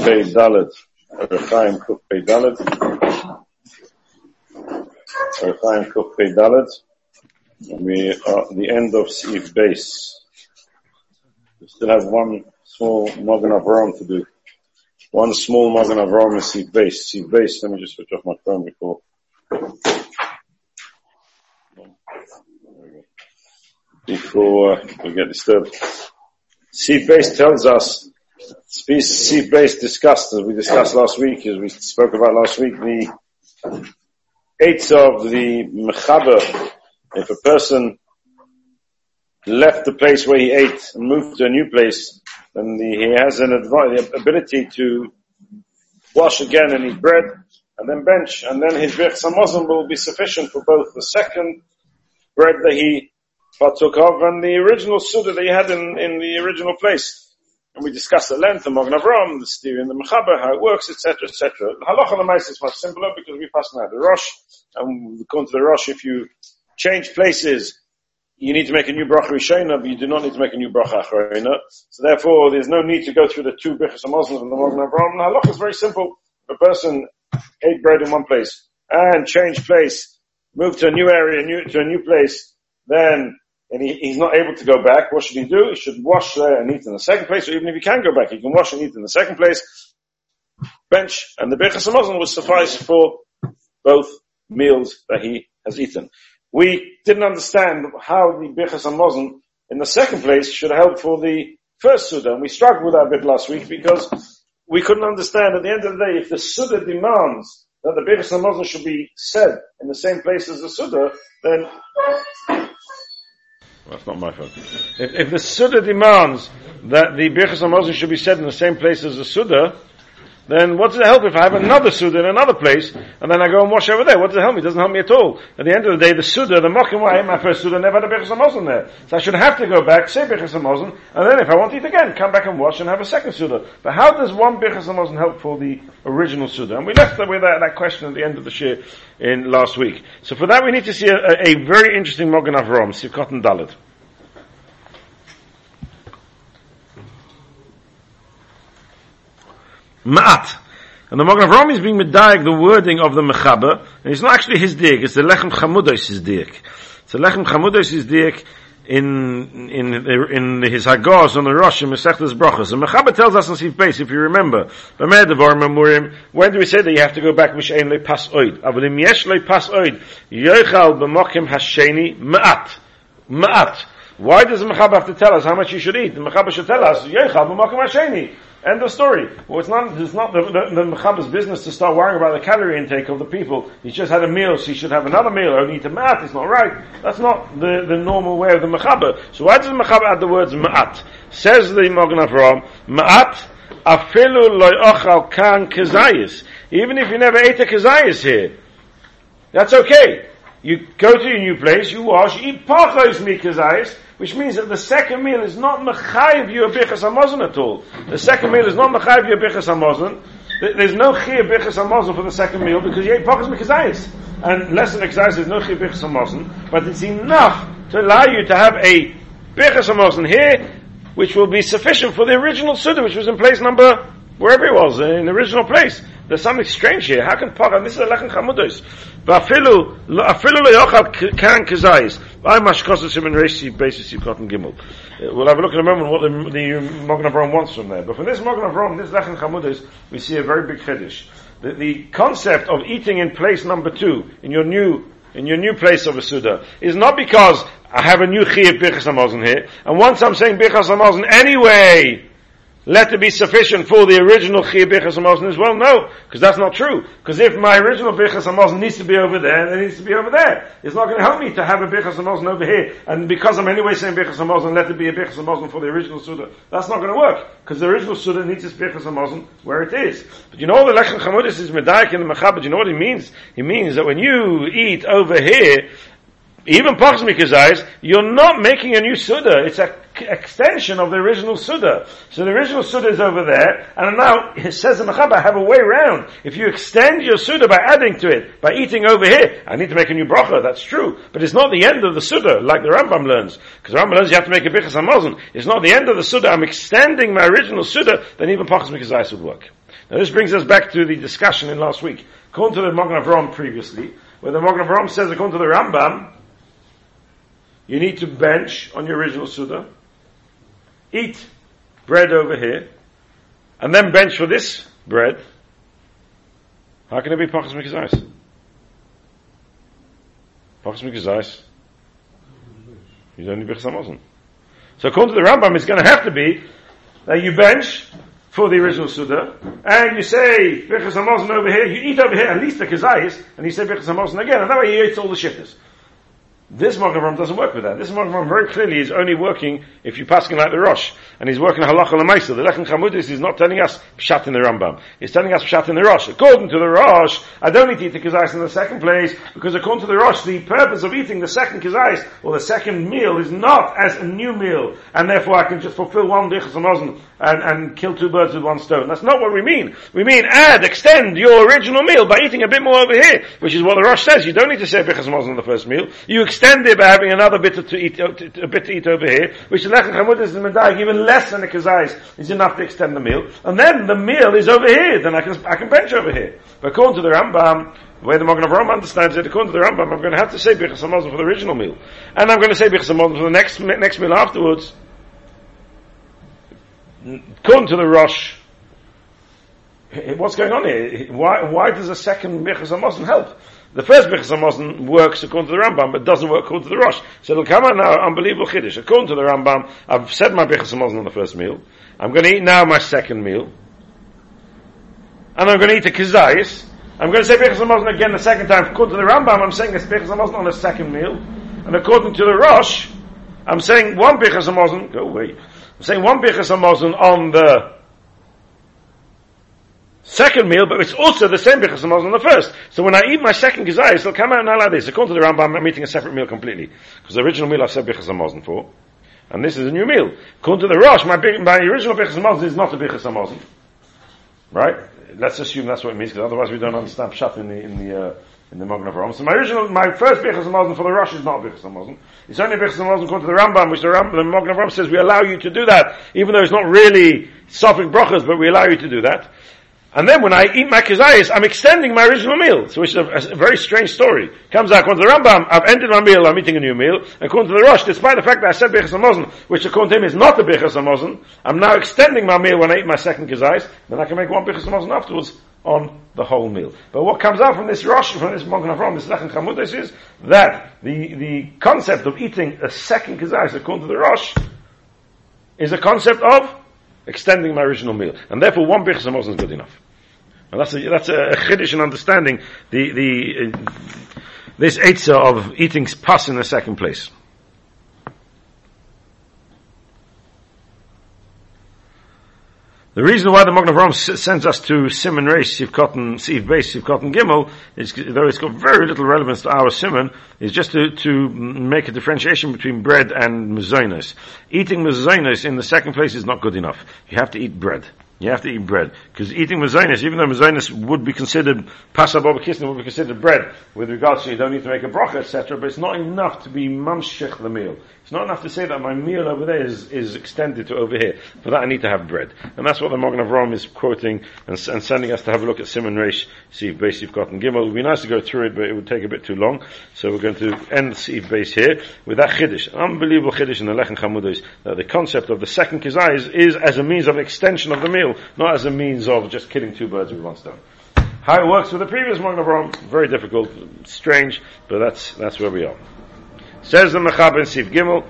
Kuf Pei Dalet, Rechaim Kuf Pei Dalet. We are at the end of Sif Beis. We still have one small Magen Avraham to do. One small Magen Avraham is Sif Beis. Sif Beis, let me just switch off my phone before. Before uh, we get disturbed. Sif Beis tells us Seed based discussed, as we discussed last week, as we spoke about last week, the eights of the mechaber. If a person left the place where he ate and moved to a new place, then the, he has an adv- ability to wash again and eat bread and then bench, and then his birch Muslim will be sufficient for both the second bread that he partook of and the original suda that he had in, in the original place. And we discuss the length of Magen Avram, the steer and the Mechaber, how it works, etc., etc. Halacha Lamais is much simpler because we pass now the Rosh, and come to the Rosh, if you change places, you need to make a new bracha rishona, but you do not need to make a new bracha acharona. So therefore, there's no need to go through the two brichas Muslims and the Magen Avram. The halacha is very simple. A person ate bread in one place and changed place, moved to a new area, new, to a new place, then and he, he's not able to go back, what should he do? He should wash there and eat in the second place, or even if he can go back, he can wash and eat in the second place. Bench, and the Birchas Hamazon will suffice for both meals that he has eaten. We didn't understand how the Birchas Hamazon in the second place should help for the first Suda, and we struggled with that a bit last week because we couldn't understand at the end of the day if the Suda demands that the Birchas Hamazon should be said in the same place as the Suda, then that's not my fault. If, if the Suda demands that the Birchas HaMozin should be said in the same place as the Suda, then what does it help if I have another Suda in another place, and then I go and wash over there? What does it help me? It doesn't help me at all. At the end of the day, the Suda, the Mokim my first Suda, never had a Birchas HaMozin there. So I should have to go back, say Birchas HaMozin, and then if I want to eat again, come back and wash and have a second Suda. But how does one Birchas HaMozin help for the original Suda? And we left with that, that question at the end of the shir in last week. So for that we need to see a, a, a very interesting Mogan Avram, Sivkot and Dalit. Ma'at. And the Magen Avraham is being medayik the wording of the Mechaber, and it's not actually his dik, it's the Lechem Chamudos his dik. So Lechem Chamudos his dik in, in, in his Hagos on the Rosh in Mesechtes Brachos. The Mechaber tells us on Sif Beis, if you remember, when do we say that you have to go back Mishain le pas oid? Avodim yesh le pas oid, yoichal b'mokim hasheni ma'at. Ma'at. Why does the Mechaber have to tell us how much you should eat? The Mechaber should tell us, yoichal b'mokim hasheni. End of story. Well, it's not, it's not the, the, the business to start worrying about the calorie intake of the people. He just had a meal, so he should have another meal, or need to ma'at, it's not right. That's not the, the normal way of the Mechaber. So why does the Mechaber add the words ma'at? Says the Magen Avraham, ma'at afilu kan kezayis. Even if you never ate a kezayis here, that's okay. You go to your new place, you wash, you eat pachos mi which means that the second meal is not mechayiv you a bichas hamazon at all. The second meal is not mechayiv you a bichas hamazon. There's no chiyah bichas hamazon for the second meal because you ate pachas mikazayis. And less than exercise, there's no chiyah bichas hamazon. But it's enough to allow you to have a bichas hamazon here, which will be sufficient for the original suda, which was in place number wherever it was, in the original place. There's something strange here. How can Pachas, this is a Lechem Chamudos. Afilu, afilu leyochal kan kazayis. I mashkosa sim in reisi basis you've gotten gimel. Uh, we'll have a look in a moment what the, the of Rome wants from there. But from this Morgan of Rome, this Lechem Chamudos, we see a very big chiddush. The, the concept of eating in place number two, in your new in your new place of a Suda, is not because I have a new Chiyah Birchas Hamazon here, and once I'm saying Birchas Hamazon anyway, let it be sufficient for the original Chiyah Bichas Hamazon as well? No, because that's not true. Because if my original Bichas Hamazon needs to be over there, then it needs to be over there. It's not going to help me to have a Bichas Hamazon over here, and because I'm anyway saying Bichas Hamazon, let it be a Bichas Hamazon for the original Suda. That's not going to work, because the original Suda needs its Bichas Hamazon where it is. But you know the Lechem Chamudis is Medaik in the Mechab, you know what he means? He means that when you eat over here, even Pachs Mikazais, you're not making a new Suda. It's a extension of the original Suda. So the original Suda is over there, and now it says in Mechaba, I have a way around. If you extend your Suda by adding to it, by eating over here, I need to make a new bracha, that's true. But it's not the end of the Suda, like the Rambam learns. Because Rambam learns you have to make a Bichas Hamazon. It's not the end of the Suda, I'm extending my original Suda, then even Pachas Mikazais would work. Now this brings us back to the discussion in last week. According to the Magen Avram previously, where the Magen Avram says, according to the Rambam, you need to bench on your original Suda, eat bread over here, and then bench for this bread. How can it be Pachas Mikazais? Pachas Mikazais. He's only Bichas So according to the Rambam, it's going to have to be that you bench for the original Suda, and you say Bichas over here, you eat over here at least the Kazais, and you say Bichas again, and that way he eats all the shifters. This Magen doesn't work with that. This Magen very clearly is only working if you pass him like the Rosh, and he's working halacha lemaisa. The Lechem Chamudis is not telling us pshat in the Rambam. He's telling us pshat in the Rosh. According to the Rosh, I don't need to eat the kizais in the second place because according to the Rosh, the purpose of eating the second kizais or the second meal is not as a new meal, and therefore I can just fulfill one dichas and, and kill two birds with one stone. That's not what we mean. We mean add, extend your original meal by eating a bit more over here, which is what the Rosh says. You don't need to say bichas on the first meal. You extend extend it by having another bit to eat, uh, a bit to eat over here, which the lechem chamud is medayik even less than a kazais is enough to extend the meal, and then the meal is over here. Then I can I can bench over here. But according to the Rambam, the way the Magen Avraham understands it, according to the Rambam, I'm going to have to say Birchas Hamazon for the original meal, and I'm going to say Birchas Hamazon for the next next meal afterwards. According to the Rosh, what's going on here? Why why does a second Birchas help? The first Birchas works according to the Rambam, but doesn't work according to the Rosh. So it'll come out now, unbelievable Chiddush. According to the Rambam, I've said my Birchas on the first meal. I'm going to eat now my second meal. And I'm going to eat a Kizayis. I'm going to say Birchas again the second time. According to the Rambam, I'm saying this Birchas Hamazon on the second meal. And according to the Rosh, I'm saying one Birchas go away. I'm saying one Birchas on the second meal, but it's also the same bichas on the first. So when I eat my second gizayis, it'll come out now like this. According to the Rambam, I'm eating a separate meal completely. Because the original meal I've said bichas hamazon for. And this is a new meal. According to the Rosh, my, my original hamazon is not a bichas hamazon. Right? Let's assume that's what it means, because otherwise we don't understand pshat in the, in the, uh, in the Magen Avraham. So my original, my first Bichas Hamazon for the Rosh is not Hamazon. It's only Bichas Hamazon according to the Rambam, which the, Rambam, the Magen Avraham says we allow you to do that, even though it's not really Sophic Brachas, but we allow you to do that. And then when I eat my kizayis, I'm extending my original meal, so which is a, a, very strange story. Comes out, according to the Rambam, I've ended my meal, I'm eating a new meal. According to the Rosh, despite the fact that I said Bechas Hamazon, which according to him is not a Bechas Hamazon, I'm now extending my meal when I eat my second kizayis, then I can make one Bechas Hamazon afterwards on the whole meal. But what comes out from this Rosh, from this Magen Avram, this Lechem Chamudes is that the, the concept of eating a second kizayis, according to the Rosh, is a concept of extending my original meal. And therefore one Bechas Hamazon is good enough. And that's a, that's a chiddush in understanding the, the, uh, this etza of eating pus in the second place. The reason why the Magen Avraham sends us to Simon Reish, Siv Cotton, Siv Beis, Siv Cotton Gimel, is, though it's got very little relevance to our Simon, is just to, to make a differentiation between bread and mezainis. Eating mezainis in the second place is not good enough. You have to eat bread. You have to eat bread. Because eating mazonis, even though mazonis would be considered, pasab kisna would be considered bread, with regards to you don't need to make a bracha, etc., but it's not enough to be mamshech the meal. It's not enough to say that my meal over there is, is extended to over here. For that I need to have bread. And that's what the Magen Avraham is quoting and, and, sending us to have a look at Simon Reish, Siv Siv Cotton Gimel. It would be nice to go through it, but it would take a bit too long. So we're going to end Siv Beis here with that Chiddush. Unbelievable Chiddush in the Lechem Chamudos, that the concept of the second Kizai is, is as a means of extension of the meal not as a means of just killing two birds with one stone. How it works with the previous Magen Avraham, very difficult, strange, but that's, that's where we are. Says the Mechab in Sif Gimel,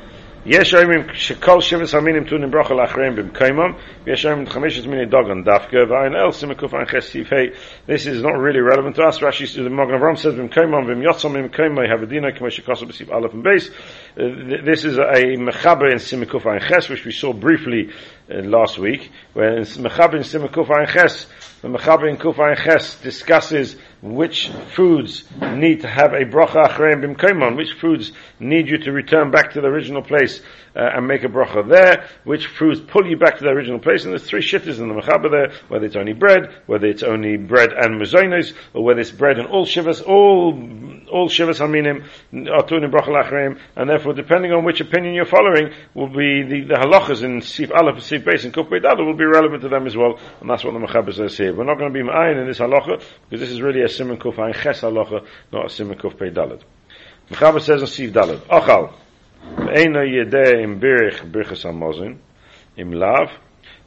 יש אומרים שכל שבס המינים טונים ברכה לאחריהם במקיימם, ויש אומרים חמשת מיני דוגן דווקא, ואין אל סימקוף אין חסיף היי. This is not really relevant to us. Rashi, the Magen Avraham says במקיימם, ומיוצם במקיימם have כמו שכוסו בסעיף א' ובייס. This is a mechaber in Simikuf Ein Ches, which we saw briefly uh, last week, where in mechaber in Simikuf Ein Ches, the mechaber in Kuf Ein Ches discusses which foods need to have a bracha achreim bimkaimon, which foods need you to return back to the original place uh, and make a bracha there, which foods pull you back to the original place, and there's three shittas in the mechaber there, whether it's only bread, whether it's only bread and mezainos, or whether it's bread and all shivas, all, all Shivas Haminim are Tunim Brachal and therefore depending on which opinion you're following will be the, the halachas in Sif Aleph, Sif Beis and Beit will be relevant to them as well, and that's what the Mechaber says here. We're not going to be Ma'ayin in this halacha, because this is really a Simon Kuf Ayin Ches halacha, not Simon Kuf Beit Dalet. Mechaber says in Sif Dalet, Achal, Eina Yedeh im Birich Birchas HaMozin, im Lav,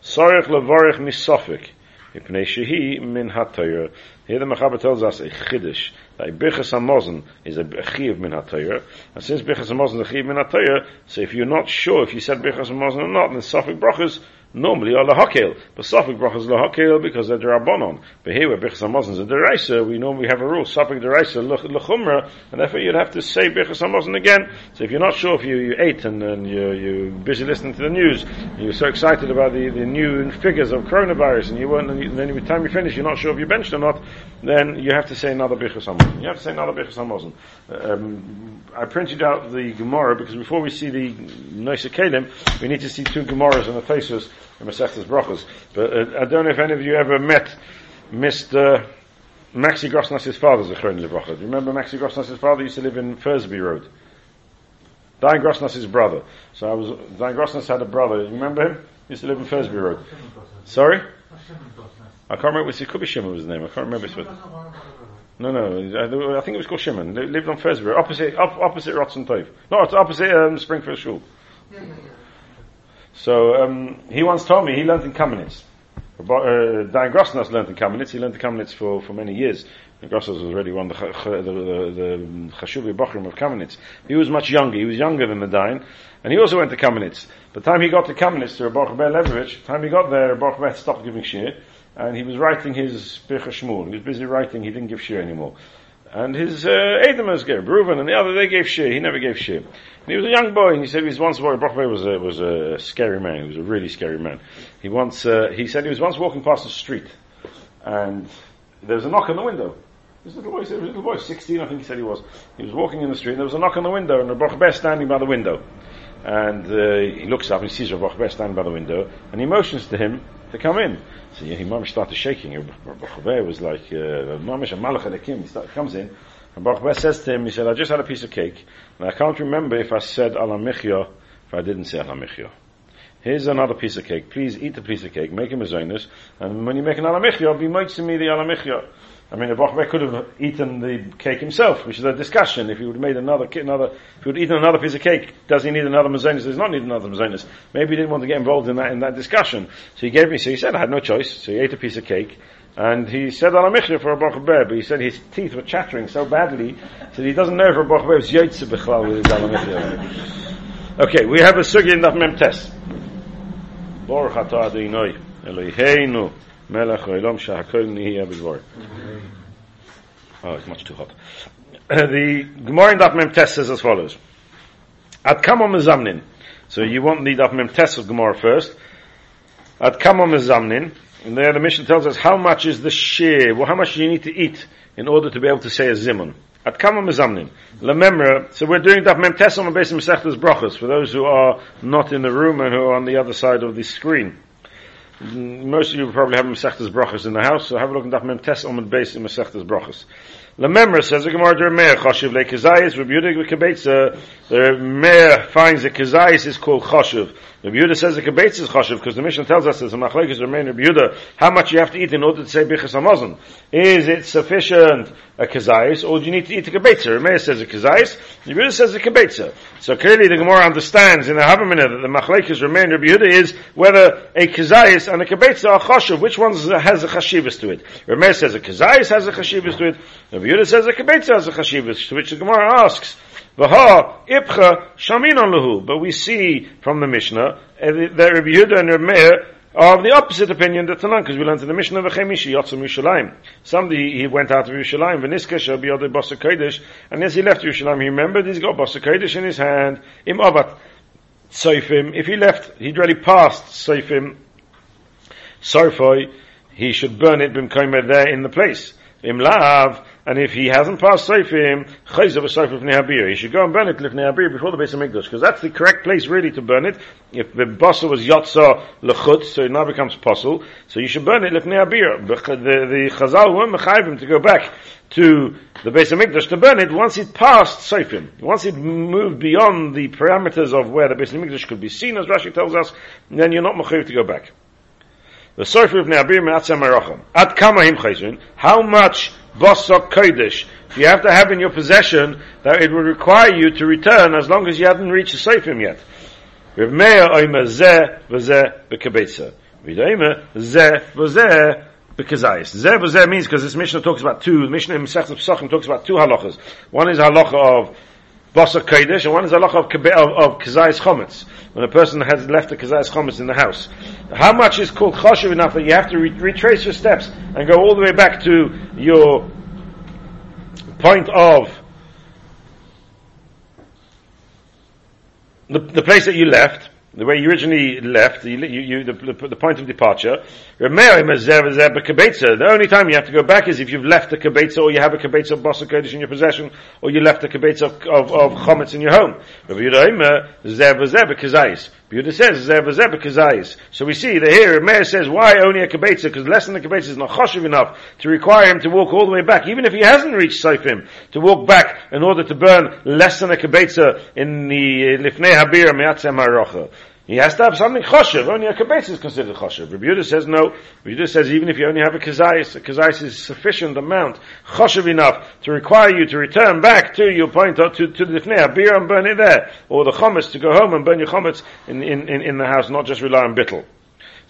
Sorich Levorich Misofik, Ipnei Shehi Min HaTayr. Here the Mechaber tells us a Chiddush, that Birchas HaMozin is a Chiv Min HaTayr, and since Birchas HaMozin is a Chiv Min HaTayr, so if you're not sure if you said Birchas HaMozin or not, then Sofik Brachas normally are lahakel, but Safik brachas lahakel because they're derabanon. But here where Birchas Hamazon is a deraisa, we normally have a rule, Safik deraisa lechumra, and therefore you'd have to say Birchas Hamazon again. So if you're not sure if you, you ate and, and you're, you're busy listening to the news, you're so excited about the, the new figures of coronavirus, and you weren't, and then by the time you finish, you're not sure if you benched or not, then you have to say another Birchas Hamazon. You have to say another Birchas Hamazon. Um, I printed out the Gemara because before we see the Noisa Kalim, we need to see two Gemaras and the faces in Masechtas Brachos. But uh, I don't know if any of you ever met Mr. Maxi Grossnass's father, Zechron Livracha. Do you remember Maxi Grossnass's father used to live in Fursby Road? Dayan Grossnass's brother. So I was, Dayan Grossnass had a brother. You remember him? He used to live in Fursby Road. Sorry? I can't remember, it could be Shimon was his name. I can't remember. His no, no, I think it was called Shimon. They lived on Fursby Road, opposite, op, opposite Rotzen Tov. No, it's opposite um, Springfield Shul. Yeah, yeah, yeah. So um, he once told me he learned in Kamenitz. Uh, Dayan Grossnass learned in Kamenitz. He learned in Kamenitz for, for many years. And Grossnass was already one of the, the, the, the Chashuvi Bochrim of Kamenitz. He was much younger. He was younger than the Dayan. And he also went to Kamenitz. By the time he got to Kamenitz, to Rabbi Ben the time he got there, Rabbi stopped giving shir. And he was writing his Shmuel. He was busy writing. He didn't give shir anymore. And his uh, Edemas gave, Reuven and the other, they gave shir. He never gave shir. And he was a young boy, and he said he was once, Boruch Ber was a, was a scary man. He was a really scary man. He once, uh, he said he was once walking past the street, and there was a knock on the window. This little boy, was a little boy, 16 I think he said he was. He was walking in the street, and there was a knock on the window, and Rabbi standing by the window. And uh, he looks up and he sees Rabbi standing by the window, and he motions to him to come in. So yeah, he started shaking. Rabbi was like, uh, Mamish a malach alekim. He start, comes in, and Baruch says to him, he said, I just had a piece of cake, and I can't remember if I said alamichya, if I didn't say alamichya. Here's another piece of cake. Please eat the piece of cake, make him a zonus, and when you make an alamichya, be to me the alamichya. I mean, Baruch could have eaten the cake himself, which is a discussion. If he would have made another, another, if he would eaten another piece of cake, does he need another mazonis? Does not need another mazonis? Maybe he didn't want to get involved in that, in that discussion. So he gave me, so he said, I had no choice. So he ate a piece of cake, and he said al Amichya for a Baruch but he said his teeth were chattering so badly that he doesn't know if a Baruch was Yotze Bechlal with his al Okay, we have a sugi in that Memtes. Baruch atah Melech Olam Shahakol. Oh, it's much too hot. the Gemara in Daf Mem Tes says as follows. At Kamo Mezamnin. So you want the Daf Mem Tes of Gemara first. At Kamo Mezamnin. And there the mission tells us how much is the share, well, how much do you need to eat in order to be able to say a zimun. At Kamo Mezamnin. Lememra, so we're doing Daf Mem the basis of Mesechtas Brachas, for those who are not in the room and who are on the other side of the screen. Most of you probably have Masechtas Brachas in the house, so have a look at Daf Mem Tes the base in Masechtas Brachas. The member says the Gemara der Meir Choshev le Kazayis Rebudik v'Kebetza. The Meir finds that Kazayis is called Choshev. The Yehuda says the Kebetza is Choshev because the mission tells us there's a Machlekes remain Rabbi Yehuda how much you have to eat in order to say Bichas Hamazon. Is it sufficient a Kazayis or do you need to eat a Kebetza? Meir says a Kazayis. The Yehuda says a Kebetza. So clearly the Gemara understands in the Havamina that the Machlekes remain Rabbi Yehuda is whether a Kazayis and a Kebetza are Choshev. Which one has a Chashivas to it? Meir says a Kazayis has a Chashivas to it. Rabbi Yehuda says a Kibetza has a chashivas, to which the Gemara asks, V'ha ipcha shaminon lehu. But we see from the Mishnah uh, that Rabbi Yehuda and Rabbi Meir are of the opposite opinion that Tanan, because we learned in the Mishnah of Chemishi Yotzim Yerushalayim. Somebody he went out of Yerushalayim, Veniska shall be other Kodesh, and as he left Yerushalayim, he remembered he's got Basa Kodesh in his hand. Im Avat Soifim. If he left, he'd already passed Soifim. Sorfoi, he should burn it b'mkoimer there in the place. Im lav, and if he hasn't passed Seifim, Chayzav Seifim Lifnei Habir. He should go and burn it Lifnei Habir before the base of Mikdash, because that's the correct place really to burn it. If the Basa was Yotza Lechut, so it now becomes Puzzle, so you should burn it Lifnei Habir. The, the, the Chazal were Mechayvim to go back to the base of Mikdash to burn it once it passed Seifim. Once it moved beyond the parameters of where the base of Mikdash could be seen, as Rashi tells us, then you're not Mechayiv to go back. The Sofer of Ne'abir Me'atzah Maracham. At Kamahim Chayzun, how much Bosok Kodesh do you have to have in your possession that it would require you to return as long as you hadn't reached the Seifim yet? Rav Meir Oimer Zeh V'Zeh B'Kebetza. V'Oimer Zeh V'Zeh B'Kazayis. Zeh V'Zeh means because this Mishnah talks about two, the Mishnah in Pesachim talks about two halachas. One is halacha of Basa Kodesh, and one is halacha of, of, of Kazayis Chometz. When a person has left the Kazayis Chometz in the house. How much is called Choshev enough that you have to re- retrace your steps and go all the way back to your point of the, the place that you left, the way you originally left, you, you, the, the, the, point of departure. The only time you have to go back is if you've left a kibetza or you have a kibetza of Basa Kodesh in your possession or you left a kibetza of, of, of Chometz in your home. Yehuda says Zev Kazais. So we see that here Meir says why only a kibetza because less than a kibetza is not choshev enough to require him to walk all the way back, even if he hasn't reached Seifim, to walk back in order to burn less than a kibetza in the eh, Lifnei Habir Me'atzem Harocha. He has to have something choshev. Only a kibetz is considered choshev. Rabbi Yehuda says no. Rabbi Yehuda says even if you only have a kazayis, a kazayis is sufficient amount, choshev enough to require you to return back to your point, to, to the lifnei, beer and burn it there, or the chometz to go home and burn your chometz in, in, in, in the house, not just rely on bittel.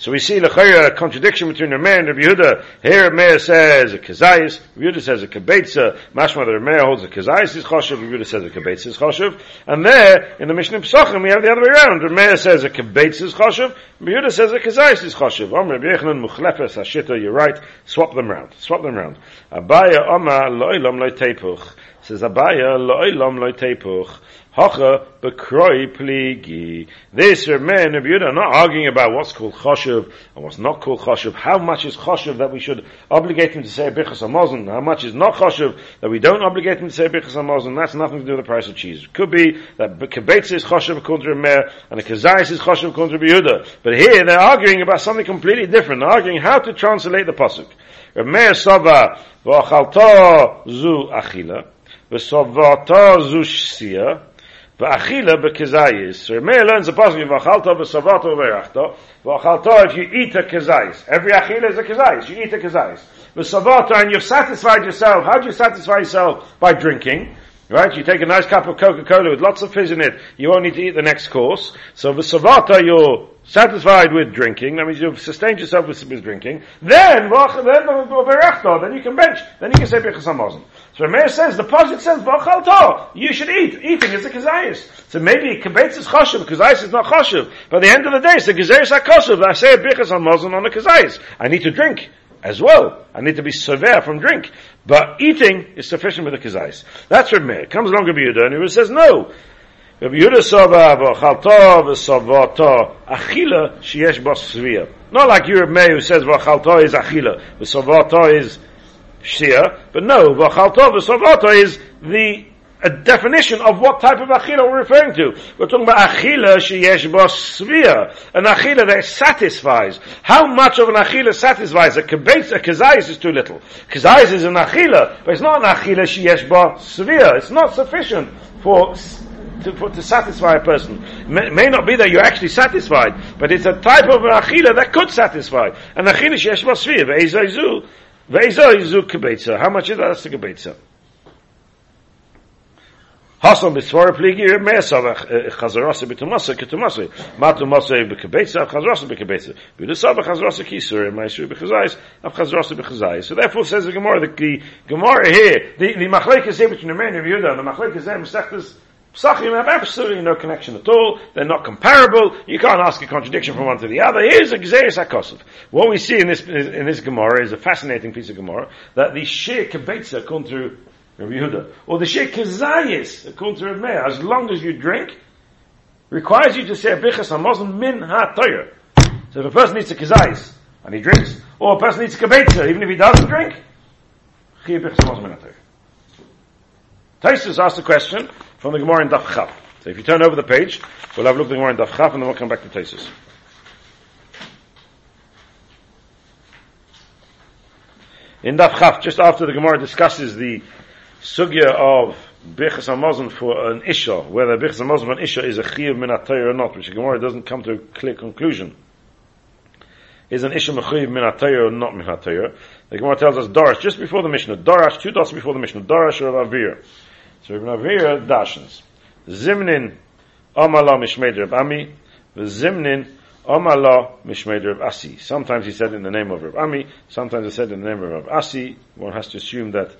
So we see a contradiction between Rameir and Rabbi Yehuda. Here Rameir says a kazayis, Rabbi Yehuda says a kibetza. Mashma the Rameir holds a kazayis is choshev, Rabbi Yehuda says a kibetza is choshev. And there, in the Mishnah Pesachim, we have the other way around. Rameir says a kibetza is choshev, Rabbi Yehuda says a kazayis is choshev. Om Rabbi Yechanan muchlefes hashita, you're right. Swap them round. Swap them round. Abaya Oma lo'ilam lo'i tepuch. Says Abaya lo'ilam lo'i tepuch. Hacha bekroi pligi. This man of Yehuda are not arguing about what's called choshev and what's not called choshev. How much is choshev that we should obligate him to say bichas hamazon? How much is not choshev that we don't obligate him to say bichas hamazon? That's nothing to do with the price of cheese. It could be that kibetz is choshev according to Meir and a kazayis is choshev according to Yehuda. But here they're arguing about something completely different. They're arguing how to translate the pasuk. Meir sava v'achalta zu achila v'savata zu shsia V'achila b'kezayis. Remeir learns the pasuk v'achalta v'savato v'erachta. V'achalta if you eat a kezayis. Every achila is a kezayis. You eat a kezayis. V'savato and you've satisfied yourself. How do you satisfy yourself? By drinking. Right? You take a nice cup of Coca-Cola with lots of fizz in it. You won't need to eat the next course. So v'savata you're satisfied with drinking. That means you've sustained yourself with, with drinking. Then, then, you can bench. Then you can say Birchas HaMazon. So Meir says, the Pasuk says, V'achalto, you should eat. Eating is a kazayis. So maybe kibetz is choshev, kazayis is not choshev. But at the end of the day, it's a kazayis hakoshev. I say a bichas hamazon on a kazayis. I need to drink as well. I need to be severe from drink. But eating is sufficient with the kazayis. That's what Meir. Comes along Rabbi Yehuda and he says, no. Rabbi Yehuda sova v'achalto v'savato achila sheyesh bas Not like you, Rabbi Meir, who says v'achalto is achila, v'savato is shia, but no, v'chalto v'savato is the a definition of what type of achila we're referring to. We're talking about achila sheyesh svia, an achila that satisfies. How much of an achila satisfies? A kibetz, a kazayis is too little. Kazayis is an achila, but it's not an achila sheyesh svia. It's not sufficient for to, for, to satisfy a person. May, may, not be that you're actually satisfied, but it's a type of achila that could satisfy. An achila sheyesh svia, Weizo is zu kebetsa. How much is that's a kebetsa? Hasan bis vor pflege ihr mehr so nach eh, mit eh, Thomas mit Thomas mit Thomas mit Kebetsa Khazaras mit Kebetsa wir das aber Khazaras kisur mein sur mit Khazais auf Khazaras mit Khazais so therefore says the gemara the gemara here the the machlekes in between the men of Judah the machlekes in sectors Psachim have absolutely no connection at all. They're not comparable. You can't ask a contradiction from one to the other. Here's a Gzeis HaKosov. What we see in this, in this Gemara is a fascinating piece of Gemara, that the Shir Kebetza according to Rabbi Yehuda, or the Shir Kezayis, according to Rabbi Meir, as long as you drink, requires you to say a Bichas HaMoslim min ha So if a person needs a Kezayis, and he drinks, or a person needs a Kebetza, even if he doesn't drink, Chiyuv Bichas Hamazon min Torah. Tosfos asked a question from the Gemara in Daf Chav. So if you turn over the page, we'll have a look at the Gemara in Daf Chav and then we'll come back to Tosfos. In Daf Chav, just after the Gemara discusses the sugya of Birchas Hamazon for an Isha, whether Birchas Hamazon for an Isha is a Chiyuv min or not, which the Gemara doesn't come to a clear conclusion. Is an Isha mechuyev min or not min The Gemara tells us Darash, just before the Mishnah, Darash, two dots before the Mishnah, Darash or Avir. So Rabbi Avir dashens. Zimnin Amala Mishmeid Reb Ami, Zimnin Amala Mishmeid Reb Asi. Sometimes he said in the name of Reb Ami, sometimes he said in the name of Reb Asi. One has to assume that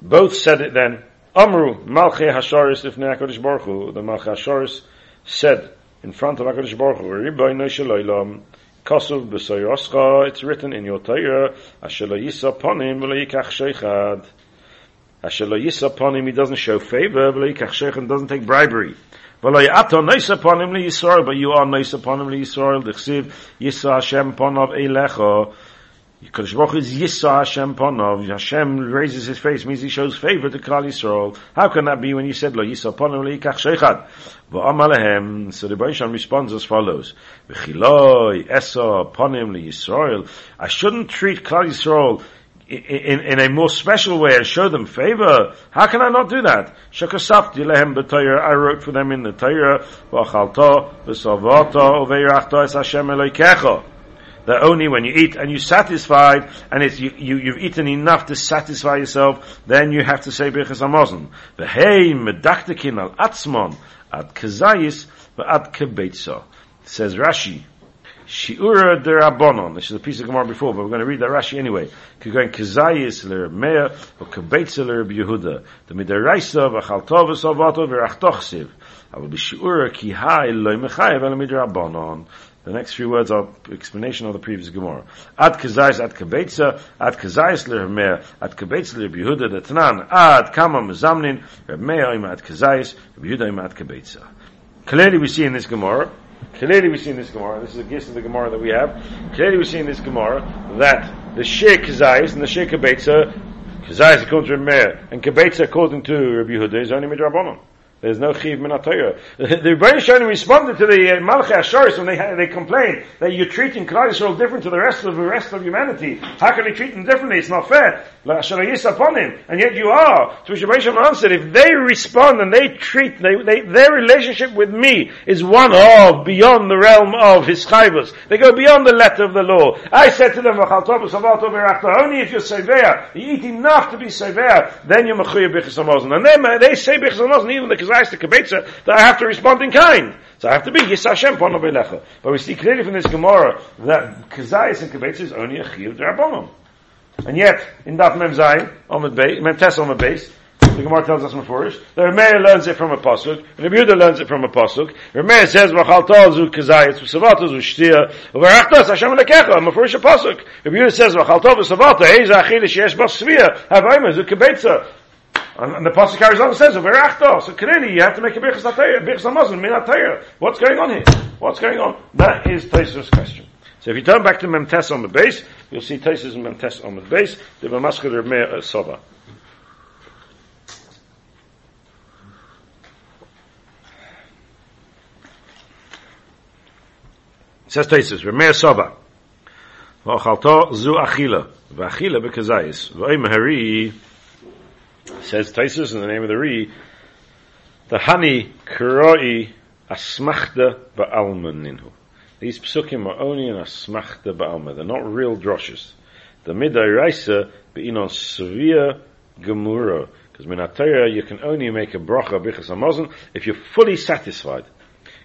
both said it then. Amru Malchei Hasharis Ifnei HaKadosh Baruch. The Malchei Hasharis said in front of HaKadosh Baruch Hu, Ribono Shel Olam, Kosov B'Soyoscha, it's written in your Torah, Asher Yisa Ponim V'Lo Yikach Sheichad. Asher Lo Yisa him, he doesn't show favor, V'Lo Yikach Sheichad, doesn't take bribery. V'Lo Yato Noisa Ponim Lo Yisrael, but you are Noisa Ponim Lo Yisrael, D'chsiv Yisa Hashem Ponav Eilecha, Kodesh Baruch is Yisa Hashem Ponov. Hashem raises his face, means he shows favor to Klal Yisrael. How can that be when you said Lo Yisa Ponov Leikach Sheichad? V'amalehem. So the Baruch responds as follows: V'chiloi Esa Ponim Yisrael. I shouldn't treat Klal Yisrael in, in, a more special way and show them favor. How can I not do that? Shakasafti lehem b'Torah. I wrote for them in the Torah. V'achalta v'savata uveirachta es Hashem Elokecha that only when you eat and you're satisfied, and it's, you, you, have eaten enough to satisfy yourself, then you have to say Birchas Hamazon. V'hei medaktekin al atzmon ad kazayis v'ad kebeitza. Says Rashi, Shiura derabonon. This is a piece of Gemara before, but we're going to read that Rashi anyway. Going kazayis l'Rebmeya or kebeitza l'Reb Yehuda. The midaraisa v'chaltov v'sovato v'rachtochsiv. Will be ki ha eloi mechayev el midrabanon. The next few words are explanation of the previous Gemara. Ad kazayis ad kabetza, ad kazayis le'remeya, ad kabetza le'bihuda detnan, ad kama mezamnin, remeya im ad kazayis, bihuda im ad kabetza. Clearly we see in this Gemara, clearly we see in this Gemara, this is a gist of the Gemara that we have, clearly we see in this Gemara that the Sheh kazayis and the Sheh kabetza, kazayis according to Remeya, and kabetza according to Rabbi Yehuda is only midrabanon. There's no chiv min The Ribono Shel Olam responded to the uh, Malach Asharis when they they complained that you're treating Klal Yisrael different to the rest of the rest of humanity. How can you treat them differently? It's not fair. upon him, and yet you are. To So Ribono Shel Olam answered, if they respond and they treat they, they, their relationship with me is one of beyond the realm of his chayvus. They go beyond the letter of the law. I said to them, only if you're severe, you eat enough to be severe, then you're mechuyev bichas And then they say bichas even the Kazais to Kibetza, that I have to respond in kind. So I have to be Yisashem Pono Belecha. But we see clearly from this Gemara that Kazais and Kibetza is only a Chiyuv Darabonon. And yet, in Daf Mem Zayin, Omid Beis, Mem Tes Omid the Gemara tells us Mefurish. The Remeir learns it from a pasuk. And the Yehuda learns it from a pasuk. Remeir says, "V'chalta zu kazayis v'savata zu shtia v'rachtas Hashem lekecha." Mefurish a pasuk. The Yehuda says, "V'chalta v'savata heiz achil sheyesh bas svia havayim zu kibetza." And, the pasuk carries on and says, "Verachto." So clearly, you have to make a birchas hamazon, min atayah. What's going on here? What's going on? That is Tosfos' question. So if you turn back to Memtes on the base, you'll see Tosfos and Memtes on the base. The Mamaskar Meir Sova. says Tosfos, Remeir Sova. V'achalto zu achila. V'achila bekazayis. V'oim hari Says Tosfos in the name of the Re, the Hani Kuroi Asmachta Ba'alma Ninhu. These psukim are only an Asmachta Ba'alma. They're not real droshes. The Midai Raisa Be'inon Sevia Gemura. Because Minataya, you can only make a bracha bichas amazon if you're fully satisfied.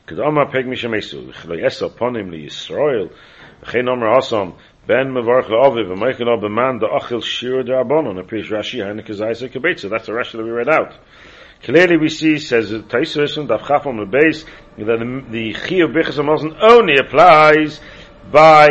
Because Amar Peg Mishamesu, Chlo Esa Ponim Li Yisrael, V'chein Amar Asam, Ben mevarch la'aviv v'meichel al b'man da'achil shir da'abonon. Appears Rashi ha'inik azayis kibetza. That's the Rashi that we read out. Clearly we see, says Tosfos and Daf Chaf on the base, that the, the Chi of Bichas only applies by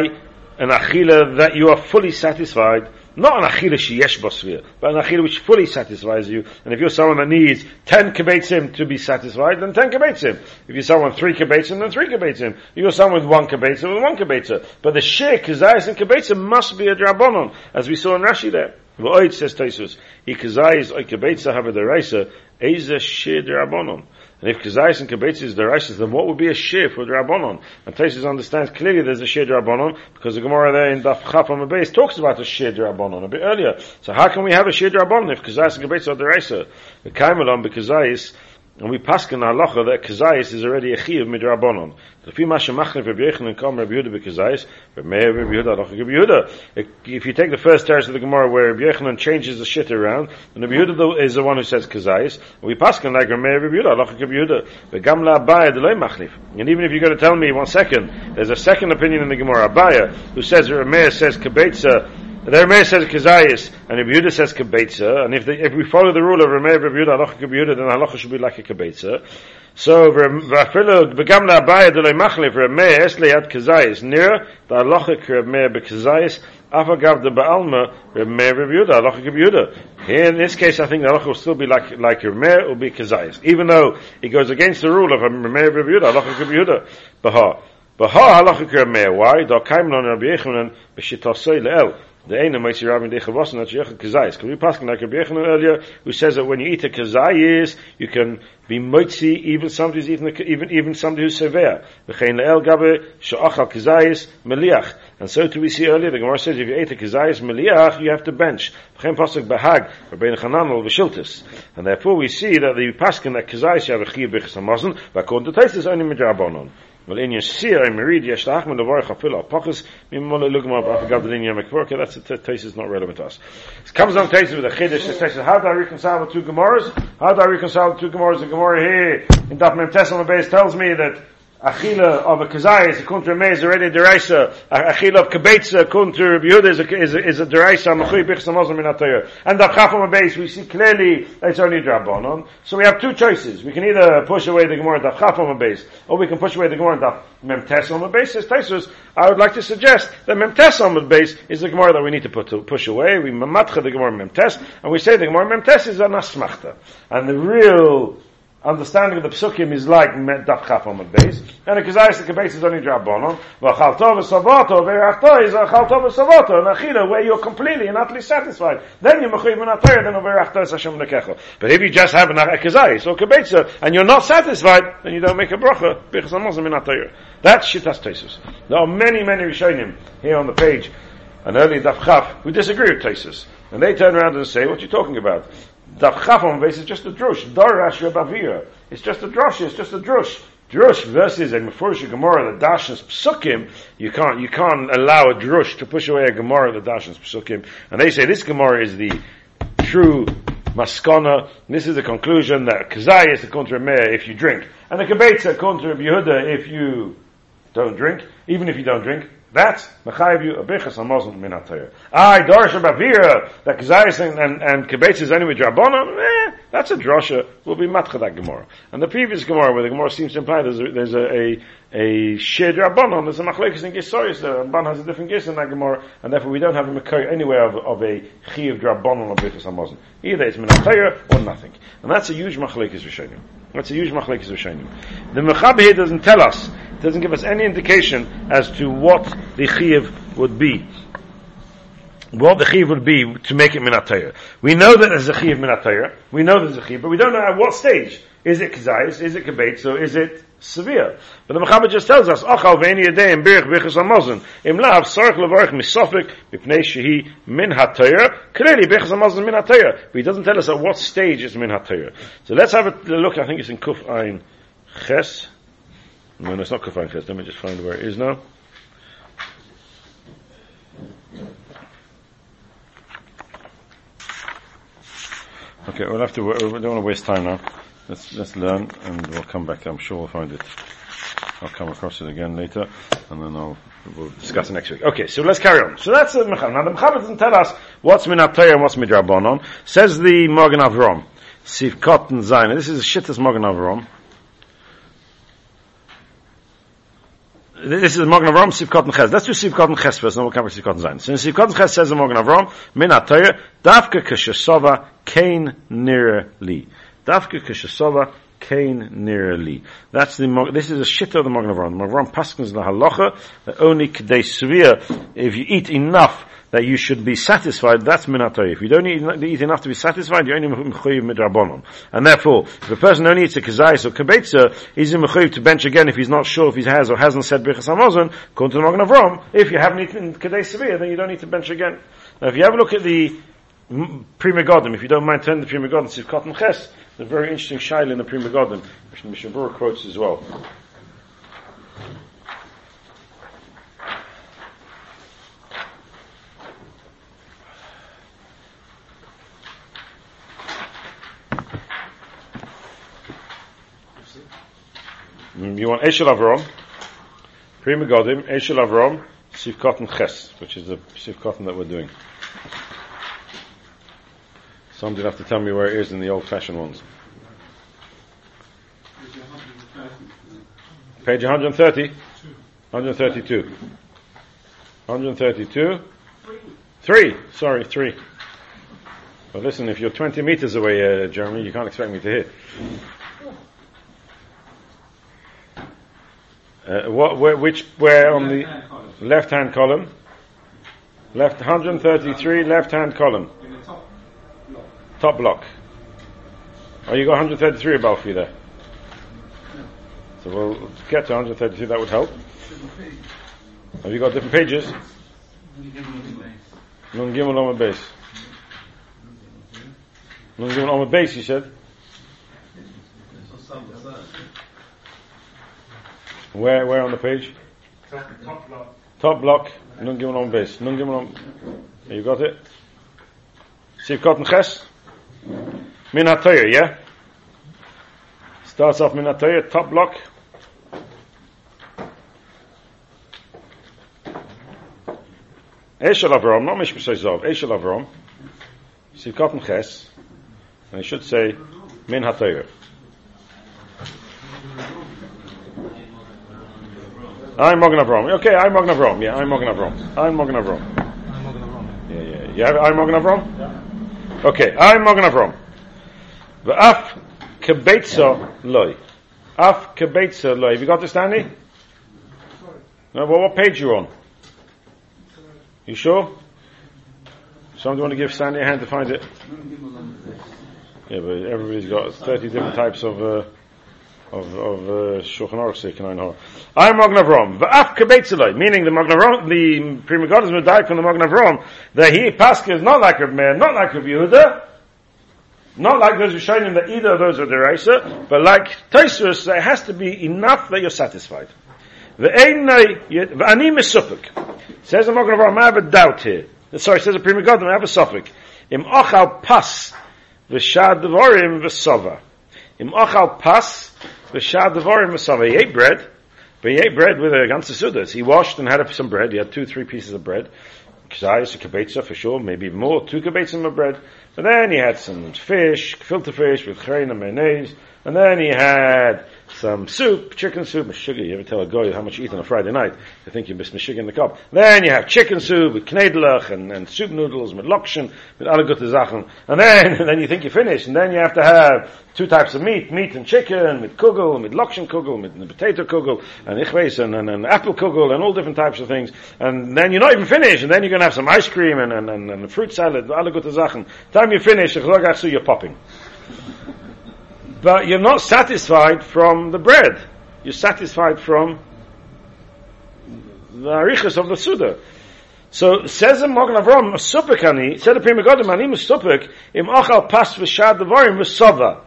an achila that you are fully satisfied not an achila sheyesh bosvir, but an achila which fully satisfies you. And if you're someone that needs 10 kibetzim to be satisfied, then 10 kibetzim. If you're someone 3 kibetzim, then 3 kibetzim. If you're someone with 1 kibetzim, then 1 kibetzim. But the shir, kazayas and kibetzim must be a drabonon, as we saw in Rashi there. V'oid says Tosfos, he kazayas oy kibetzah have a deraisa, eze shir drabonon. And if Kazayis and Kibetz is the Rishis, then what would be a shir for the Rabbanon? And Tosfos understands clearly there's a shir Rabbanon, because the Gemara there in Daf Chaf on the base talks about a shir Rabbanon a bit earlier. So how can we have a shir Rabbanon if Kazayis and Kibetz are the Rishis? The Kaimelon, because Kazayis, and we pass in halacha that kazayis is already a chiyuv midrabanon. Lefi ma shemachnev Rabbi Yechanan kam Rabbi Yehuda bekazayis, Rabbi Meir Rabbi Yehuda halacha Rabbi Yehuda. If you take the first teres of the Gemara where Rabbi Yechanan changes the shit around, and Rabbi Yehuda is the one who says kazayis, and we pass in like Rabbi Meir Rabbi Yehuda halacha Rabbi Yehuda. V'gam la abaya delay machnif. And even if you're going to tell me one second, there's a second opinion in the Gemara Abaya who says Rabbi Meir says kabetza the Rameir says Kazayis, and Rabbi Yehuda says Kebetza, and if, the, if we follow the rule of Rameir Rabbi Yehuda, halacha Kebetza, then halacha should be like a Kebetza. So, la abaya delay machlif, Rameir es leyad Kazayis, near the halacha Rameir bekazayis, afagav de ba'alma, Rameir Rabbi Yehuda, halacha Kebetza. Here, in this case, I think the halacha will still be like, like Rameir, will be Kazayis. Even though it goes against the rule of Rameir Rabbi Yehuda, halacha Kebetza. Baha. Baha halacha Rameir, why? Da kaimlon Rabbi Yechanan, b'shitosoi le'el. The Eina Moisi Rabbi Dechavos not Sheyach Kazayis. Because we passed like Rabbi Yechanan earlier, who says that when you eat a Kazayis, you can be Moitzi, even somebody who's eating, even, even somebody who's severe. V'chein le'el gabe, she'achal Kazayis, meliach. And so too we see earlier, the Gemara says if you ate a Kazayis meliach, you have to bench. V'chein pasuk bahag, Rabbi Yechanan al v'shiltis. And therefore we see that the paskin that Kazayis you have a chiv b'chas hamazon, according to Tosfos only midrabanon. Well, in your seer, I'm read yesh lachman levarich afil apachas mimol lugma b'afagav l'linya mekvorke. That's a taste is not relevant to us. It comes on taste with a chiddush. It says, how do I reconcile the two Gemaras? How do I reconcile the two Gemaras? The Gemara here in Daf Mem Tesel base tells me that Achila of a according to Meir, is already a deraisa. Achila of according to Rabbi Yehuda, is a, is is a deraisa. Machui bichs amozim min atayr. And the chafam base, we see clearly it's only drabonon. So we have two choices. We can either push away the Gemara daf chafam base, or we can push away the Gemara daf memtes on the base. As Tosfos, I would like to suggest that memtes on the base is the Gemara that we need to put to push away. We mamatcha the Gemara memtes, and we say the Gemara memtes is an asmachta. And the real understanding of the psukim is like daf chaf on base, and a kazayis the base is only drabonon. V'achal tov v'savoto v'erachto is achal tov v'savoto and achila where you're completely and utterly satisfied. Then you're mechuyev minatayr then v'erachto is Hashem nekecho. But if you just have a kazayis or kabetza and you're not satisfied, then you don't make a bracha because amazon minatayr. That's shitas Tosfos. There are many many rishonim here on the page. And early daf chaf who disagree with Tosfos. And they turn around and say, what are you talking about? Daf Chafam base is just a drush. Darash Rabavira. It's just a drush. It's just a drush. Drush versus a Mefurish Gemara the Dashans Psukim, you can't you can't allow a drush to push away a Gemara the Dashans Psukim. And they say this Gemara is the true maskana. This is the conclusion that Kazai is the contra if you drink, and the Kebetza contra Yehuda if you don't drink, even if you don't drink. That's mechayev you a bechas hamazon min atayr. I dorish bavira that kazayis and and, and kibetz is anyway drabonon. Eh, that's a drasha. Will be matcha that gemara. And the previous gemara where the gemara seems to imply there's a, there's a a, a shed drabonon. There's a machlekes in gisoris. The Ramban has a different gis in that gemara, and therefore we don't have a makar anywhere of, of a chiyav drabonon of bechas hamazon. Either it's min atayr or nothing. And that's a huge machlekes rishonim. That's a huge machlekes rishonim. The mechaber here doesn't tell us doesn't give us any indication as to what the chiv would be. What the chiv would be to make it minatayr. We know that there's a chiv minatayr. We know there's a chiv, but we don't know at what stage. Is it kazayis? Is it kabetz? So is it severe? But the Mechaber just tells us, Achal ve'eni yadei birch bichas amazon. Im lav sarach levarach misofik mipnei shehi min hatayr. Clearly bichas amazon min hatayr. But he doesn't tell us at what stage it's min hatayr. So let's have a look. I think it's in Kuf Ein Ches. No, no, it's not Kafan. Let me just find where it is now. Okay, we'll have to. We don't want to waste time now. Let's let's learn, and we'll come back. I'm sure we'll find it. I'll come across it again later, and then I'll we'll discuss it next week. Okay, so let's carry on. So that's the Mechaber. Now the Mechaber doesn't tell us what's Minatayah and what's Midrabanon. Says the Morgan Sivkot and Zayin. This is shittas Morgan Avrom. This is the Morgan Avram, Sivkot and Ches. Let's do Sivkot and Ches first, then we'll come to Sivkot and Zayin. So in Sivkot and Ches says the Morgan Avram, Min HaTorah, Davka Keshesova, Kain Nir Li. Davka Keshesova, Kain Nir Li. That's the, this is a shit of the Morgan Avram. The Morgan Avram Paskins the halacha, only Kedei Svir, if you eat enough, that you should be satisfied, that's minatoy. If you don't eat, eat, enough to be satisfied, you're only mechuyev midrabonon. And therefore, if a person only eats a kazais or kabetza, he's in mechuyev to bench again if he's not sure if he has or hasn't said birchas hamazon, according to the Magen Avram, if you haven't eaten kadei severe, then you don't need to bench again. Now if you have a look at the Prima Megadim, if you don't mind turning the Pri Megadim, Siv Cotton Ches, a very interesting shail in the Pri Megadim, which Mishnah Berurah quotes as well. You want Eshel Avrom, Pri Megadim, Eshel Avrom, Sivkot and Ches, which is the Sivkot that we're doing. Somebody have to tell me where it is in the old-fashioned ones. Page 130? 132. 132? Three. Sorry, three. But listen, if you're 20 meters away, uh, Jeremy, you can't expect me to hit. Uh, what, where, which, where on the left hand column? Left 133, left hand column. Top block. top block. Oh, you got 133 above you there. So we'll get to 133, that would help. Have you got different pages? Nun Gimel on base. Nun Gimel on base, you said? Where, where on the page? Top block. Top block. Nun gimel on base. Nun gimel on. You got it? Sivkot and Ches? Min HaToyer, yeah? Starts off Min HaToyer, top block. Eshel Avram, not Mishpah Zov, Eshel Avram. Sivkot and Ches. And I should say Min HaToyer. I'm Magen Avram. Okay, I'm Magen Avram. Yeah, I'm Magen Avram. I'm Avram. I'm Magen Avram. Yeah, yeah. You have I'm Magen Avram? Yeah. Okay, I'm Magen Avram. V'af kebetza loy. Af kebetza loy. Have you got this, Stanley? No, well, what page you on? You sure? Somebody want to give Sandy a hand to find it? Yeah, but everybody's got 30 different types of uh, of of uh, Shulchan Aruch Seikanin I'm Magen Avram. V'af kabetzeloi, meaning the Magen Avram, the Pri Megadim would die from the Magen Avram, that he, Pascha, is not like a man, not like a Yehuda, not like those who showing that either of those are deraisa, but like Tosfos, there has to be enough that you're satisfied. V'ani mesupik. Says the Magen Avram, I have a doubt here. Sorry, says the Pri Megadim, I have a suffix. Im ochal pas, v'shad devorim v'sova. Im ochal pas, v'shad devorim v'sova. He ate bread, but he ate bread with a ganze sudas. He washed and had some bread. He had two, three pieces of bread. Kazayas, a kibetza for sure, maybe more, two kibetzim of bread. But then he had some fish, filter fish with chrein and mayonnaise. And then he had some um, soup, chicken soup, sugar. You ever tell a guy how much you eat on a Friday night? You think you miss sugar in the cup. Then you have chicken soup with knedlach and, and soup noodles with lokshen, with alle gute Sachen. And then, and then you think you finish. And then you have to have two types of meat, meat and chicken, with kugel, with lokshen kugel, with potato kugel, and ichweis, and, and, and, apple kugel, and all different types of things. And then you're not even finished. And then you're going to have some ice cream and, and, and, and fruit salad, alle gute Sachen. Time you finish, you're popping but you're not satisfied from the bread. You're satisfied from the arichas of the Suda. So says the Magen Avram, Supik ani, said the Pri Megadim, ani Supik, im achal pas v'shad devarim v'sova.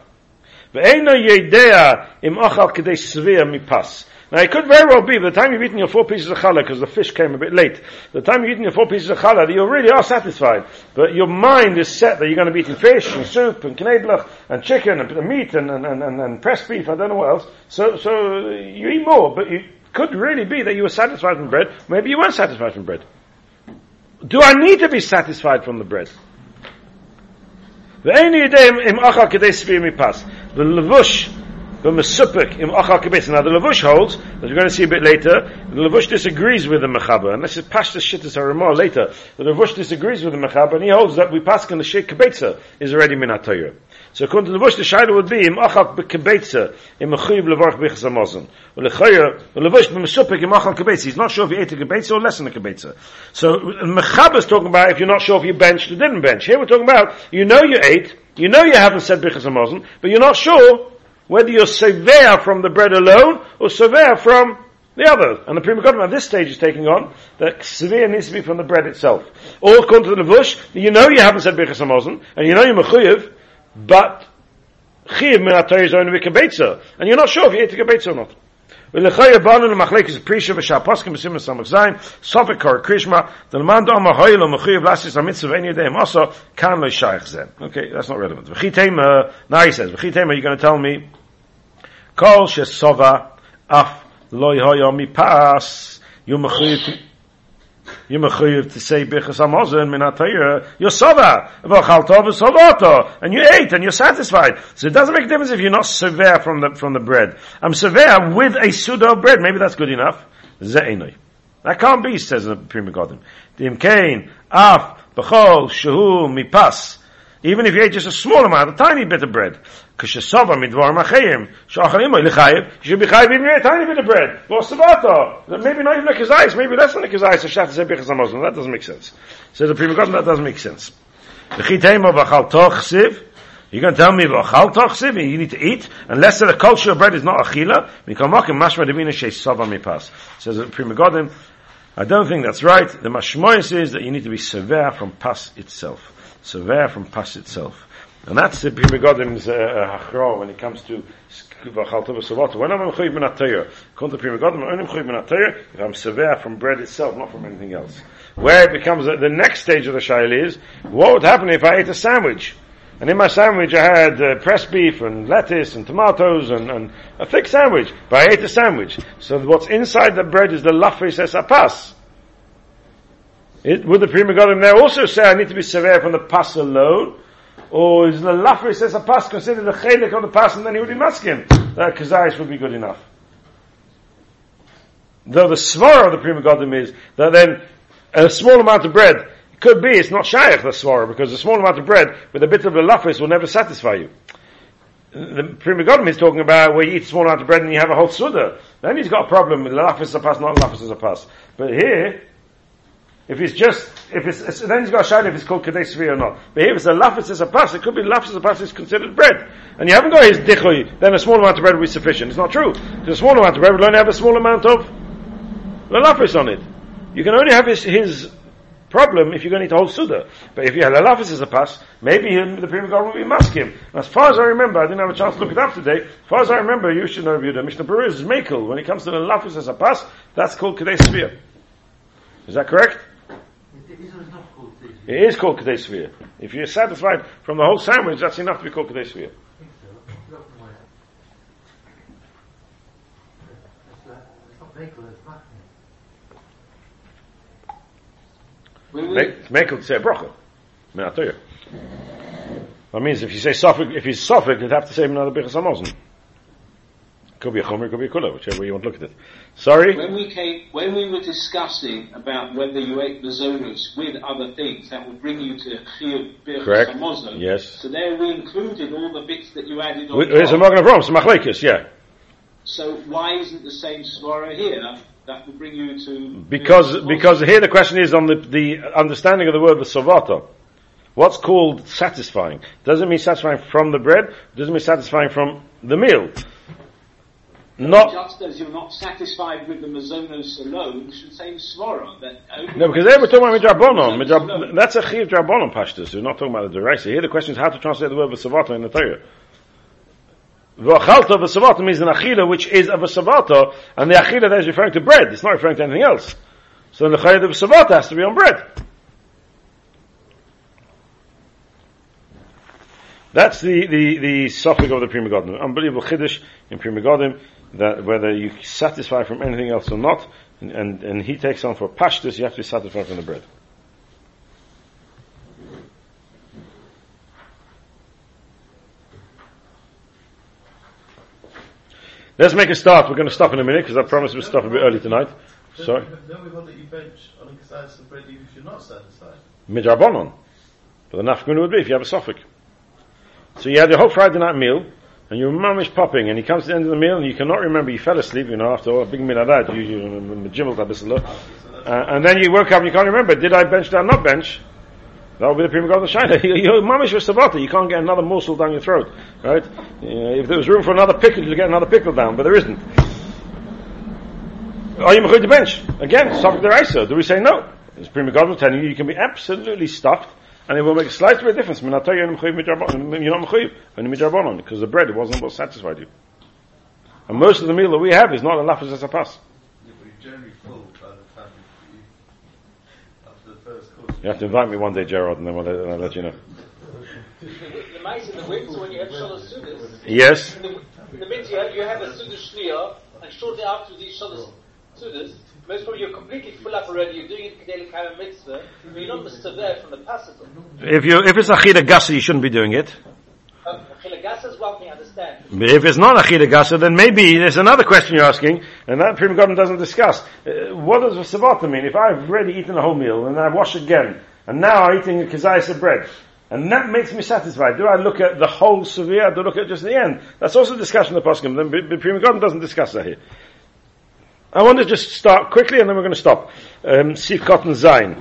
Now it could very well be the time you've eaten your four pieces of challah, because the fish came a bit late, the time you've eaten your four pieces of challah, you really are satisfied. But your mind is set that you're going to be eating fish and soup and knedlach and chicken and meat and, and, and, and, and pressed beef, I don't know what else. So, so you eat more, but it could really be that you were satisfied from bread. Maybe you weren't satisfied from bread. Do I need to be satisfied from the bread? The levush the Mesupik im Achal Kibetza. Now the Lavush holds, as we're going to see a bit later, the Lavush disagrees with the Mechaber, and this is Pashtas Shittas Haramah later. The Lavush disagrees with the Mechaber, and he holds that we pass on the Sheikh Kibetza is already Minatayah. So according to the Lavush, the Shaila would be im Achal Kibetza im Mechuyiv Levarch Bichas Hamazon. The Lavush b'Mesupik im Achal Kibetza. He's not sure if he ate a Kibetza or less than a Kibetza. So Mechaber is talking about if you're not sure if you benched or didn't bench. Here we're talking about you know you ate, you know you haven't said Bichas Hamazon, but you're not sure whether you're severe from the bread alone or severe from the other. And the Pri Megadim at this stage is taking on that severe needs to be from the bread itself. Or according to the Levush, you know you haven't said Birchas and you know you're Mechuyev, but Chiv min is only with and you're not sure if you ate a Kebetza or not. ולכוי הבנו למחלקת פרישה ושהפוסקים בסימן סמך זין, סופק קור קרישמה, דלמד אומר הוי לו מחויב לעשיס המצווה ואין ידיהם עשו, כאן לא שייך זה. Okay, that's not relevant. וכי תימה, now he says, וכי תימה, you're going to tell me, כל שסובה אף לא יהיה מפס, יהיו מחויב you mechuyev to say bichas hamazon min atayir yosava v'chalto v'savato and you ate and you're satisfied. So it doesn't make a difference if you're not severe from the from the bread. I'm severe with a of bread. Maybe that's good enough. Ze'enoi. That can't be, says the Pri Megadim. Dim kain af b'chol shehu mipas. Even if you ate just a small amount, a tiny bit of bread. כשסובה מדבור מחיים, שאוכל אימו be chayiv even a tiny bit of bread, לא סבתו, maybe not even a kazayis, maybe less than a kazayis, Shach זה ביחס המוזם, that doesn't make sense. So the prima that doesn't make sense. וכי of ואכל תוכסיב, You're going to tell me v'achal tochsiv, you need to eat, unless the culture of bread is not achila, mikamokim mashma demina shei sova mipas. Says the Pri Megadim, I don't think that's right. The mashmoyes is that you need to be severe from pas itself. Severe from pas itself. And that's the Pri Megadim's uh, hachro when it comes to Vachal Tova Savata. When I'm Mechuyiv Min HaTayr, according to Pri Megadim, I'm only Mechuyiv Min if I'm severe from bread itself, not from anything else. Where it becomes, uh, the next stage of the Shail is, what would happen if I ate a sandwich? And in my sandwich I had uh, pressed beef and lettuce and tomatoes and, and a thick sandwich. But I ate a sandwich. So what's inside the bread is the lafis es apas. It, would the Pri Megadim there also say I need to be severe from the pas alone? Oh, or is the lafri says a pas considered the chelik of the pas and then he would be masking that kazayis would be good enough. Though the svara of the Pri Megadim is that then a small amount of bread could be it's not shaykh the svara because a small amount of bread with a bit of the lafris will never satisfy you. The Pri Megadim is talking about where you eat a small amount of bread and you have a whole suda. Then he's got a problem with lafris a pas, not lafris a pas. But here if it's just, if it's, then he's got a shine if it's called Kadei Svi or not. But here if it's a lafis as a pas, it could be lafis as a pas is considered bread. And you haven't got his dichoy, then a small amount of bread will be sufficient. It's not true. Because a small amount of bread will only have a small amount of lafis on it. You can only have his, his problem if you're going to eat a whole suda. But if you have a lafis as a pas, maybe the Pri Megadim will be masking. As far as I remember, I didn't have a chance to look it up today. As far as I remember, you should know the Mishnah Berurah is makel. When it comes to the lafis as a pas, that's called Kadei Svi. Is that correct? It is called Kadei Svir. If you're satisfied from the whole sandwich, that's enough to be called Kadei Svir. Make it say bracha. I mean, I'll tell you. That means if you say suffix, if he's suffix, you'd have to say another bichas hamazon. Could be a chomer, could be a kula, whichever way you want to look at it. Sorry? When we came, when we were discussing about whether you ate the zonas with other things, that would bring you to chiyuv Correct. Yes. So there we included all the bits that you added on There's a Magen some machlekes, yeah. So why isn't the same svara here? That would bring you to... Because, because here the question is on the, the understanding of the word the savato. What's called satisfying? Doesn't mean satisfying from the bread, doesn't mean satisfying from the meal. Not just as you're not satisfied with the mazonos alone, you should say svara. That no, because they were talking about midrabanon. That's a chiv drabanon pashtus. We're not talking about the derisa. Here the question is how to translate the word v'savata in the Torah. V'achalta v'savata means an achila which is a v'savata, and the achila that is referring to bread. It's not referring to anything else. So the chayah of v'savata has to be on bread. That's the, the, the suffix of the Pri Megadim. Unbelievable chiddush in Pri Megadim that whether you satisfy from anything else or not, and, and, and he takes on for pashtus, you have to be satisfied from the bread. Let's make a start. We're going to stop in a minute because I promised we'll stop a bit early tonight. Sorry. Don't we hold that you bench on Kesais of bread even if you're not satisfied? Midrabanon. But the nafkun would be if you have a suffix. So you had your whole Friday night meal, and your mum is popping, and he comes to the end of the meal, and you cannot remember, you fell asleep, you know, after all, a big meal like that, you, you, you, uh, and then you woke up and you can't remember, did I bench, I not bench? That would be the Pri Megadim shina. Your mamish was sabata. You can't get another morsel down your throat, right? Uh, if there was room for another pickle, you'd get another pickle down, but there isn't. Are you mechuy to bench? Again, subject the. Do we say no? It's Pri Megadim telling you you can be absolutely stuffed, and it will make a slight bit of difference. I tell you, you're not mechuy, only midrabanon, because the bread wasn't what satisfied you. And most of the meal that we have is not a lafaz as a pass. Yeah, but you're generally full by the time you, after the first course. You have to invite me one day, Gerard, and then we'll, I'll let you know. The mice in the winter when you have Shalos Sudas, Yes? in the, in the winter you have, you have a Sudas Shnia, and shortly after these Shalos Sudas, most probably you're completely full up already, you're doing it Kedeli Kama Mitzvah, but you're not Mr. from the Passover. If you, if it's achida gasa, you shouldn't be doing it. Chilagas is one thing, I understand. If it's not achida gasa, then maybe there's another question you're asking, and that Pri Megadim doesn't discuss. Uh, what does sabata mean? If I've already eaten a whole meal, and I wash again, and now I'm eating a kazayas of bread, and that makes me satisfied. Do I look at the whole severe? Do I look at just the end? That's also a discussion in the poskim. Then the Pri Megadim doesn't discuss that here. I want to just start quickly, and then we're going to stop. Um, Sif Cotton Zain.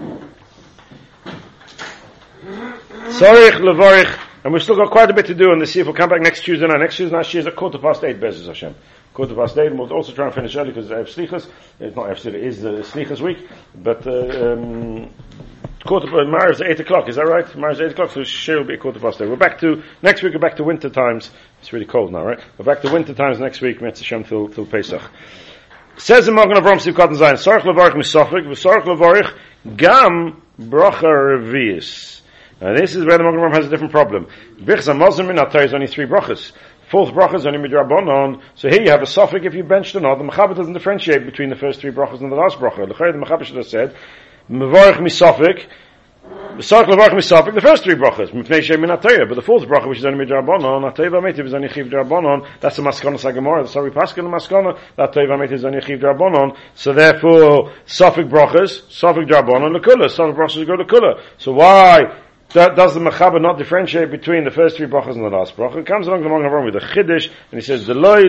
Sorich levorich, and we've still got quite a bit to do on this. See if we'll come back next Tuesday night. Next Tuesday night, she is at quarter past eight, Bezos Hashem. Quarter past eight, and we'll also try and finish early because Ev Slichas. It's not Slichas, it is the Slichas week, but, uh, um, quarter past, Mara's eight o'clock, is that right? Mara's eight o'clock, so she will be at quarter past eight. We're back to, next week we're back to winter times. It's really cold now, right? We're back to winter times next week, Metz Hashem till, till Pesach. Says the Magen Avram Sivkat and Zayin, Sarach Levarich Misofik, V'Sarach Levarich Gam Bracha Revius. Now this is where the Magen Avram has a different problem. Bichs HaMozim in Atay is only three brachas. Fourth bracha is only midrabanon. So here you have a suffix if you benched or not. The Mechaber doesn't differentiate between the first three brachas and the last bracha. The Mechaber should have said, Mevarich Misofik, the first three brachas, but the fourth bracha, which is only midrabanon, V'Ametiv is that's the Maskana Sagamora, that's how we on the Maskana, that Atayah V'Ametiv is only chiv drabanon, so therefore, suffix brachas, suffix drabanon, lekula, suffix brachas go lekula. So why does the Mechaber not differentiate between the first three brachas and the last bracha? It comes along the with a chiddush, and he says, the loy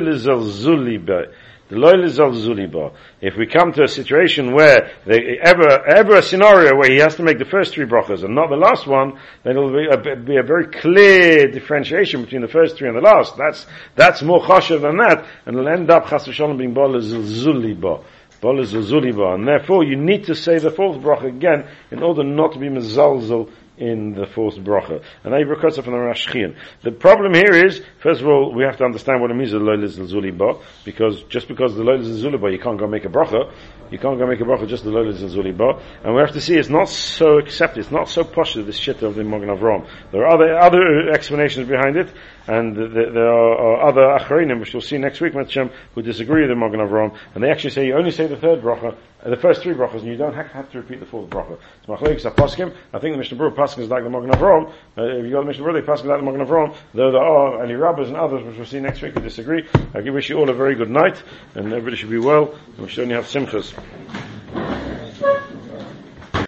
If we come to a situation where they, ever ever a scenario where he has to make the first three brachas and not the last one, then it'll be a, be a very clear differentiation between the first three and the last. That's that's more chashav than that, and it'll end up chas v'shalom being ba lizalzuli ba. Ba. And therefore, you need to say the fourth bracha again in order not to be mezalzel in the fourth bracha. And I recurse from the Rashchian. The problem here is, first of all, we have to understand what it means, the loyal zuliba, because just because the loyal zuliba, you can't go make a bracha, you can't go make a bracha just the loyal zuliba. and we have to see it's not so accepted, it's not so posh this shit of the Magen Avram. There are other, other explanations behind it, and th- th- there are, other acharinim, which we'll see next week, Matzhem, who disagree with the Magen Avram, and they actually say you only say the third bracha, uh, the first three brachas, and you don't have, to repeat the fourth bracha. It's machlekes. I think the Mishnah Berurah paskin is like the Magen Avram. Uh, if you go to the Mishnah Berurah, they paskin like the Magen Avram. Though there are any rabbis and others, which we'll see next week, who disagree. I wish you all a very good night, and everybody should be well, and we should only have simchas.